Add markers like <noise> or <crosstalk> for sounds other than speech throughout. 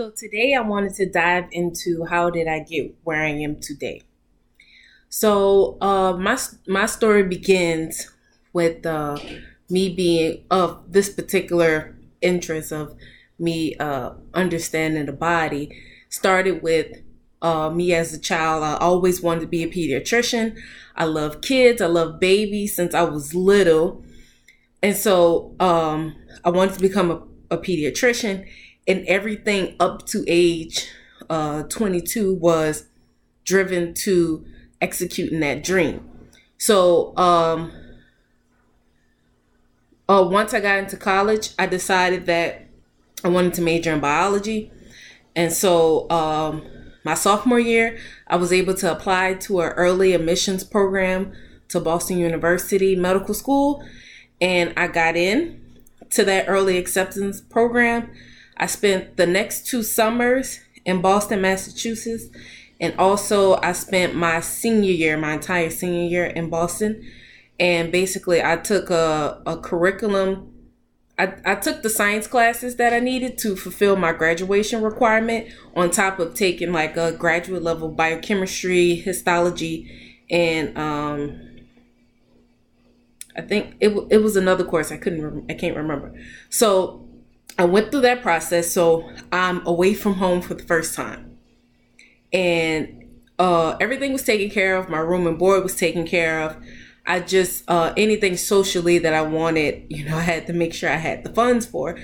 So today I wanted to dive into how did I get where I am today. So uh, my my story begins with uh, me being of this particular interest of me uh, understanding the body. Started with uh, me as a child. I always wanted to be a pediatrician. I love kids. I love babies since I was little, and so um, I wanted to become a, a pediatrician and everything up to age uh, 22 was driven to executing that dream. So, um, uh, once I got into college, I decided that I wanted to major in biology. And so, um, my sophomore year, I was able to apply to an early admissions program to Boston University Medical School. And I got in to that early acceptance program I spent the next two summers in Boston, Massachusetts, and also I spent my senior year, my entire senior year in Boston. And basically, I took a, a curriculum. I, I took the science classes that I needed to fulfill my graduation requirement on top of taking like a graduate level biochemistry, histology, and um, I think it, it was another course I couldn't I can't remember. So I went through that process. So I'm away from home for the first time. And uh, everything was taken care of. My room and board was taken care of. I just, uh, anything socially that I wanted, you know, <laughs> I had to make sure I had the funds for.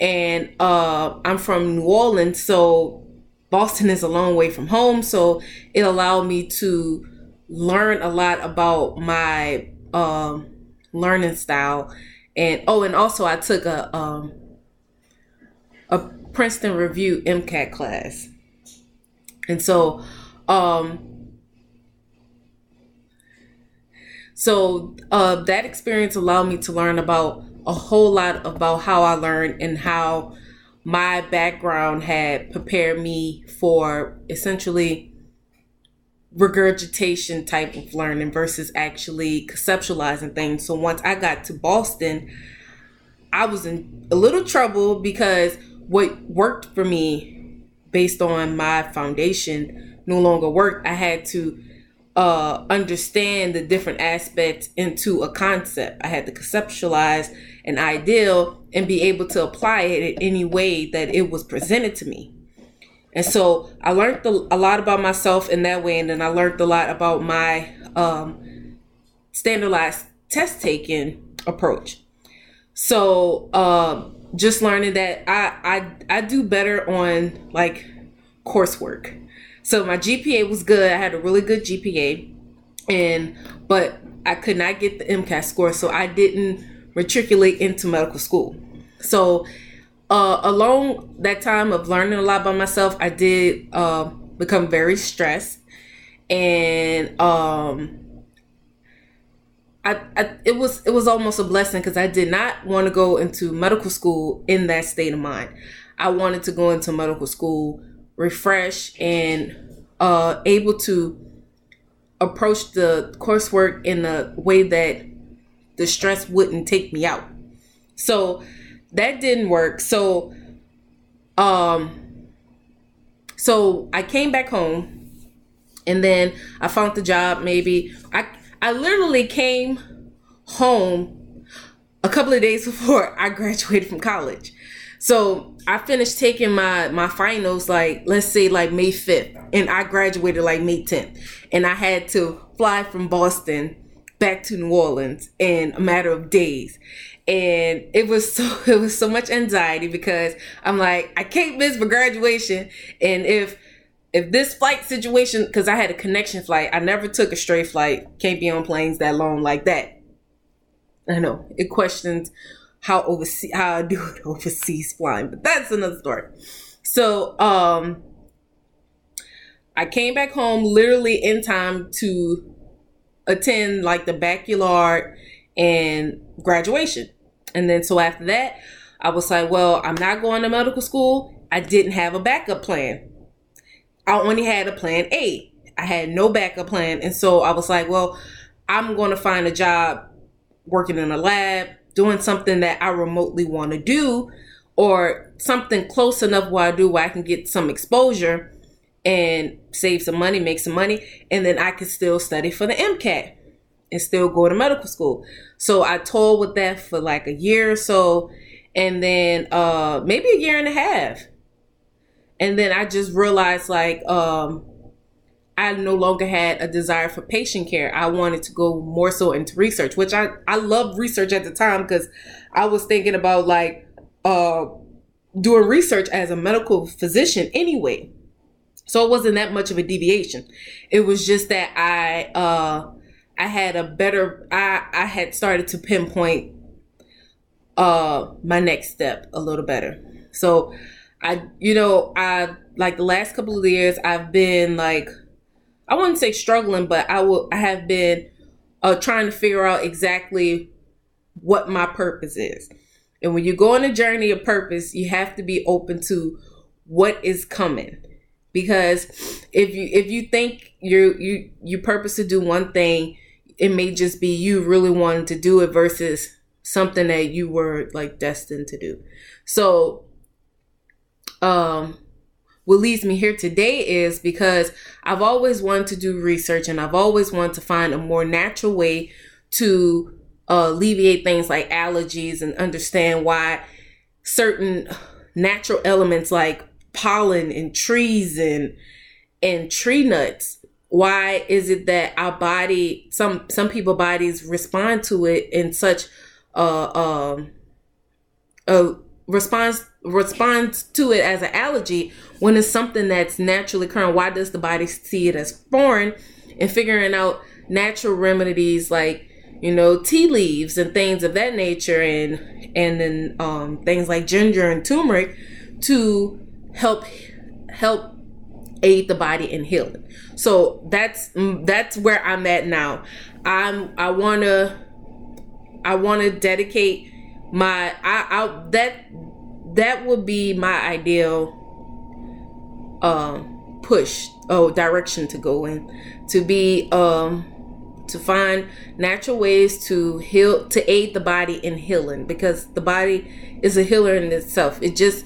And uh, I'm from New Orleans. So Boston is a long way from home. So it allowed me to learn a lot about my um, learning style. And oh, and also I took a, um, a Princeton Review MCAT class. And so, um, so uh, that experience allowed me to learn about a whole lot about how I learned and how my background had prepared me for essentially regurgitation type of learning versus actually conceptualizing things. So once I got to Boston, I was in a little trouble because what worked for me based on my foundation no longer worked. I had to uh, understand the different aspects into a concept. I had to conceptualize an ideal and be able to apply it in any way that it was presented to me. And so I learned a lot about myself in that way, and then I learned a lot about my um, standardized test taking approach. So, um, just learning that I I I do better on like coursework. So my GPA was good. I had a really good GPA, and but I could not get the MCAT score, so I didn't matriculate into medical school. So uh, along that time of learning a lot by myself, I did uh, become very stressed, and um, I, it was it was almost a blessing because I did not want to go into medical school in that state of mind. I wanted to go into medical school refreshed and uh, able to approach the coursework in a way that the stress wouldn't take me out. So that didn't work. So um so I came back home and then I found the job maybe I I literally came home a couple of days <laughs> before I graduated from college. So I finished taking my my finals like let's say like May 5th and I graduated like May 10th and I had to fly from Boston back to New Orleans in a matter of days. And it was so <laughs> it was so much anxiety because I'm like I can't miss my graduation and if if this flight situation, because I had a connection flight, I never took a straight flight. Can't be on planes that long like that. I know it questions how overseas how I do it <laughs> overseas flying, but that's another story. So um, I came back home literally in time to attend like the bachelor and graduation, and then so after that, I was like, well, I'm not going to medical school. I didn't have a backup plan I only had a plan A. I had no backup plan. And so I was like, well, I'm going to find a job working in a lab, doing something that I remotely want to do, or something close enough where I do where I can get some exposure and save some money, make some money, and then I can still study for the MCAT and still go to medical school. So I told with that for like a year or so, and then uh maybe a year and a half. And then I just realized like um I no longer had a desire for patient care. I wanted to go more so into research, which I I loved research at the time because I was thinking about like uh doing research as a medical physician anyway. So it wasn't that much of a deviation. It was just that I uh I had a better I I had started to pinpoint uh my next step a little better. So I you know, I like the last couple of years I've been like I wouldn't say struggling, but I will I have been uh trying to figure out exactly what my purpose is. And when you go on a journey of purpose, you have to be open to what is coming. Because if you if you think you you you purpose to do one thing, it may just be you really wanting to do it versus something that you were like destined to do. So um what leads me here today is because I've always wanted to do research and I've always wanted to find a more natural way to uh, alleviate things like allergies and understand why certain natural elements like pollen and trees and and tree nuts why is it that our body some some people bodies respond to it in such uh um a response responds responds to it as an allergy when it's something that's naturally occurring why does the body see it as foreign and figuring out natural remedies like you know, tea leaves and things of that nature, and and then um, things like ginger and turmeric to help help aid the in in healing. So that's that's where I'm at now. I'm I wanna I wanna dedicate my I I that that would be my ideal um push oh direction to go in. To be um to find natural ways to heal to aid the body in healing. Because the body is a healer in itself. It just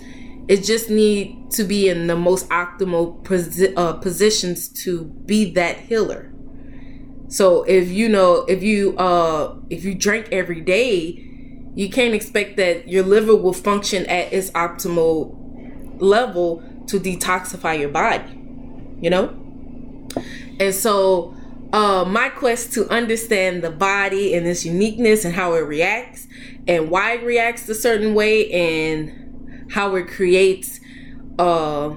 it just need to be in the most optimal posi- uh, positions to be that healer. So if you know if you uh if you drink every day you can't expect that your liver will function at its optimal level to detoxify your body you know and so uh, my quest to understand the body and its uniqueness and how it reacts and why it reacts a certain way and how it creates uh,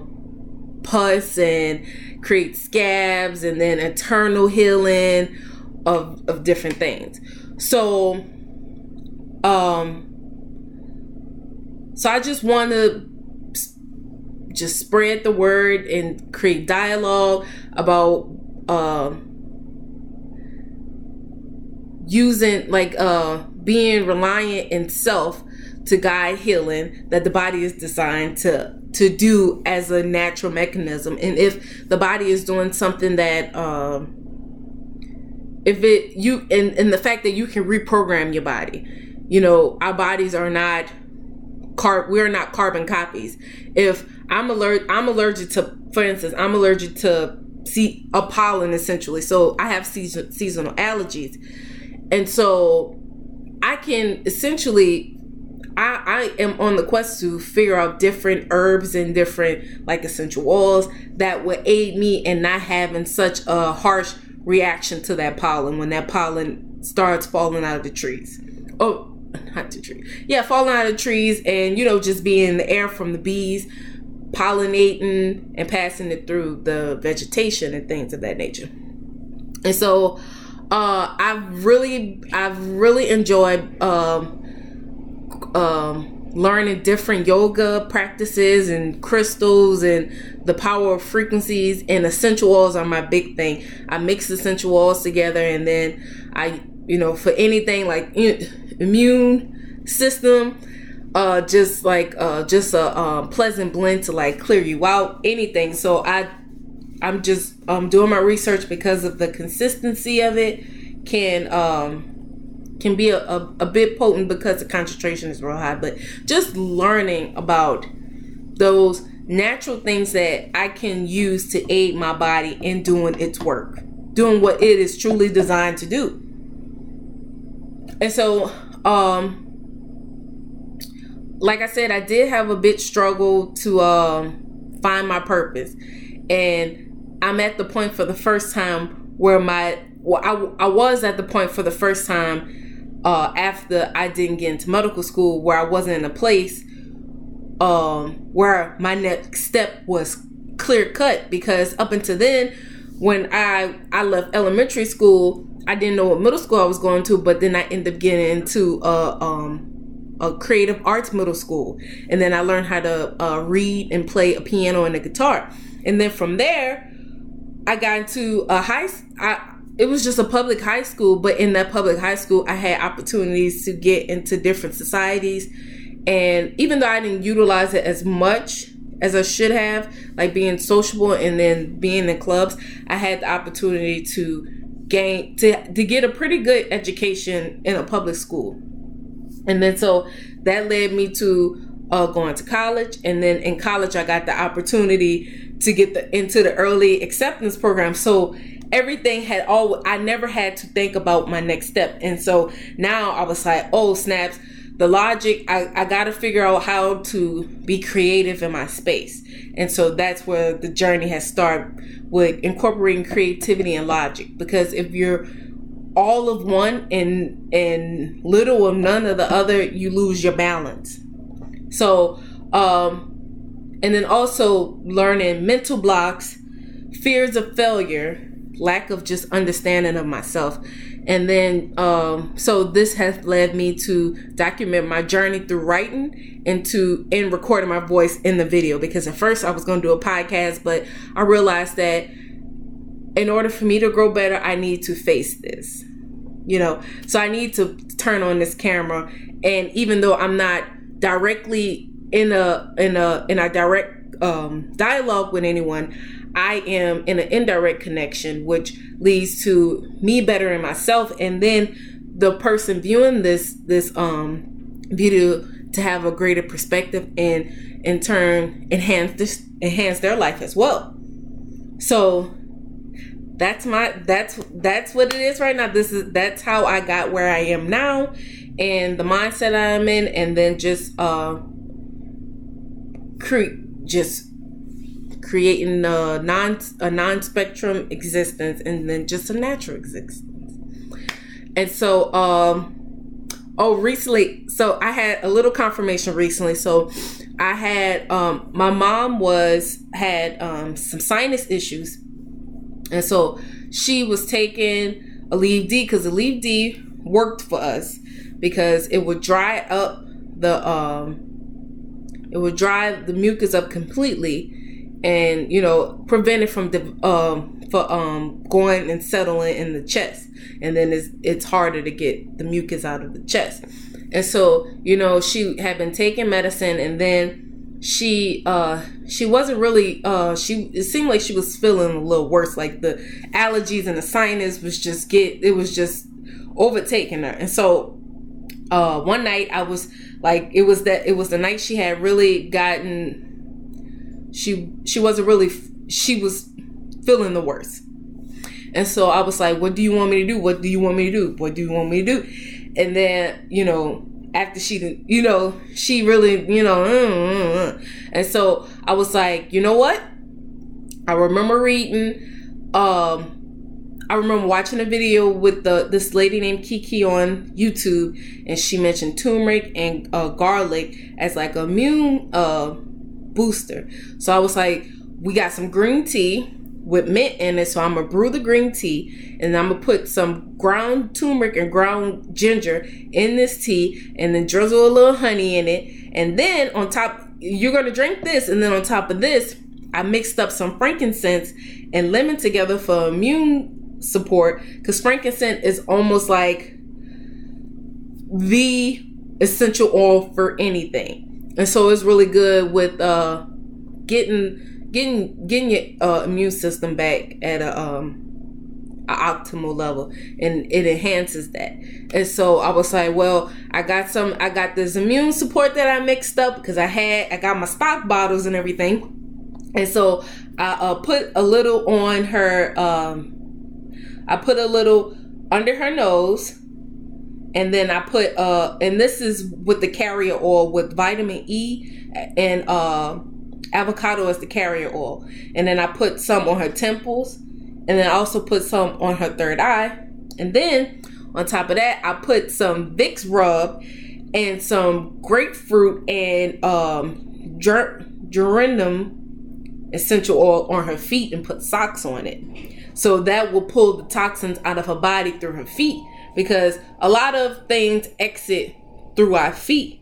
pus and creates scabs and then eternal healing of, of different things. So, um, so I just want to just spread the word and create dialogue about um using like uh being reliant in self to guide healing that the body is designed to to do as a natural mechanism. And if the body is doing something that um if it you and, and the fact that you can reprogram your body you know our bodies are not car we're not carbon copies. If i'm allergic i'm allergic to for instance i'm allergic to see a pollen essentially. So i have season, seasonal allergies. And so I can essentially I, I am on the quest to figure out different herbs and different like essential oils that would aid me in not having such a harsh reaction to that pollen when that pollen starts falling out of the trees. Oh, the tree. Yeah, falling out of trees and you know just being in the air from the bees pollinating and passing it through the vegetation and things of that nature. And so uh, I've really, I've really enjoyed um, um, learning different yoga practices and crystals and the power of frequencies and essential oils are my big thing. I mix essential oils together and then I, you know, for anything like immune system, uh, just like uh, just a um, pleasant blend to like clear you out, anything. So I I'm just um, doing my research because of the consistency of it can um, can be a, a, a bit potent because the concentration is real high. But just learning about those natural things that I can use to aid my body in doing its work, doing what it is truly designed to do. And so, um, like I said, I did have a bit struggle to um, find my purpose, and I'm at the point for the first time where my well, I, I was at the point for the first time uh, after I didn't get into medical school where I wasn't in a place um, where my next step was clear cut because up until then when I I left elementary school I didn't know what middle school I was going to but then I ended up getting into a um, a creative arts middle school and then I learned how to uh, read and play a piano and a guitar and then from there I got into a high I it was just a public high school, but in that public high school, I had opportunities to get into different societies. And even though I didn't utilize it as much as I should have, like being sociable and then being in clubs, I had the opportunity to gain to to get a pretty good education in a public school. And then so that led me to uh, going to college, and then in college I got the opportunity to get the into the early acceptance program. So everything had all I never had to think about my next step. And so now I was like, oh snaps, the logic, I, I gotta figure out how to be creative in my space. And so that's where the journey has started with incorporating creativity and logic. Because if you're all of one and and little of none of the other, you lose your balance. So um and then also learning mental blocks, fears of failure, lack of just understanding of myself. And then, um, so this has led me to document my journey through writing and to in recording my voice in the video. Because at first I was going to do a podcast, but I realized that in order for me to grow better, I need to face this. You know, so I need to turn on this camera, and even though I'm not directly in a in a in a direct um, dialogue with anyone, I am in an indirect connection, which leads to me bettering myself, and then the person viewing this this um video to have a greater perspective and in turn enhance this enhance their life as well. So that's my that's that's what it is right now. This is that's how I got where I am now and the mindset I'm in and then just uh create just creating a non a non-spectrum existence and then just a natural existence. And so um oh recently so I had a little confirmation recently. So I had um my mom was had um some sinus issues. And so she was taking Aleve D because Aleve D worked for us because it would dry up the um it would dry the mucus up completely and you know prevent it from um for um going and settling in the chest. And then it's it's harder to get the mucus out of the chest. And so you know she had been taking medicine and then she uh she wasn't really uh she it seemed like she was feeling a little worse. Like the allergies and the sinus was just get it was just overtaking her. And so uh one night i was like it was that it was the night she had really gotten she she wasn't really she was feeling the worst. And so i was like what do you want me to do? What do you want me to do? What do you want me to do? And then you know after she you know she really you know mm, mm, mm. and so i was like you know what? I remember reading um I remember watching a video with the this lady named Kiki on YouTube, and she mentioned turmeric and uh, garlic as like a immune uh, booster. So I was like, we got some green tea with mint in it. So I'm gonna brew the green tea and I'm gonna put some ground turmeric and ground ginger in this tea and then drizzle a little honey in it. And then on top, you're gonna drink this. And then on top of this, I mixed up some frankincense and lemon together for immune support because frankincense is almost like the essential oil for anything and so it's really good with uh, getting getting getting your uh, immune system back at a um, optimal level and it enhances that. And so I was like, well, I got some I got this immune support that I mixed up because I had I got my stock bottles and everything. And so I uh, put a little on her um I put a little under her nose and then I put uh and this is with the carrier oil with vitamin E and uh avocado as the carrier oil. And then I put some on her temples and then I also put some on her third eye. And then on top of that, I put some Vicks rub and some grapefruit and um ger- geranium essential oil on her feet and put socks on it. So that will pull the toxins out of her body through her feet because a lot of things exit through our feet.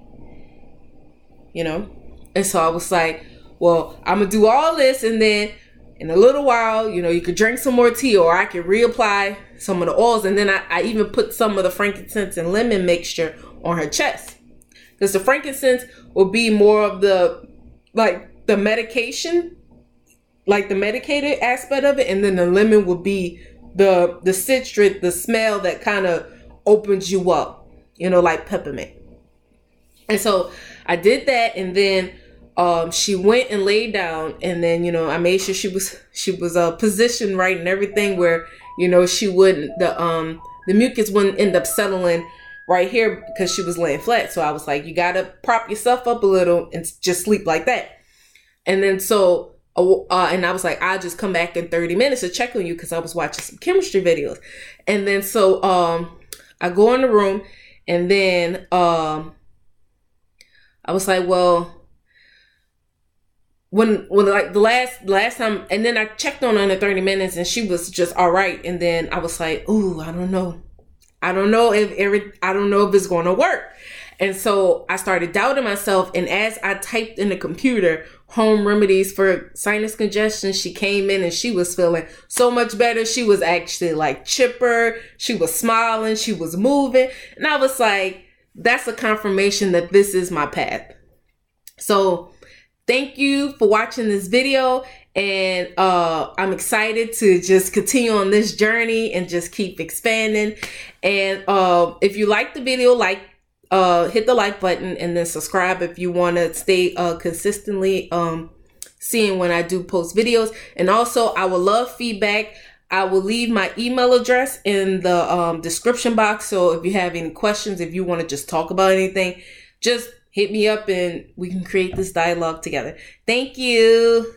You know? And so I was like, well, I'm gonna do all this and then in a little while, you know, you could drink some more tea or I could reapply some of the oils. And then I, I even put some of the frankincense and lemon mixture on her chest. Because the frankincense will be more of the, like, the medication, like the medicated aspect of it. And then the lemon would be the, the citrus, the smell that kind of opens you up, you know, like peppermint. And so I did that. And then um, she went and laid down and then you know i made sure she was she was uh positioned right and everything where you know she wouldn't the um the mucus wouldn't end up settling right here because she was laying flat so i was like you gotta prop yourself up a little and just sleep like that and then so uh, and i was like i'll just come back in 30 minutes to check on you because i was watching some chemistry videos and then so um i go in the room and then um i was like well when when like the last last time and then I checked on her in the 30 minutes and she was just all right and then I was like, "Ooh, I don't know. I don't know if every I don't know if it's going to work." And so I started doubting myself and as I typed in the computer home remedies for sinus congestion, she came in and she was feeling so much better. She was actually like chipper, she was smiling, she was moving, and I was like, that's a confirmation that this is my path. So thank you for watching this video. And uh, i'm excited to just continue on this journey and just keep expanding. And uh, if you like the video like uh, hit the like button and then subscribe if you want to stay uh, consistently um, seeing when i do post videos and also i would love feedback I will leave my email address in the um, description box. So if you have any questions, if you want to just talk about anything, just hit me up and we can create this dialogue together. Thank you.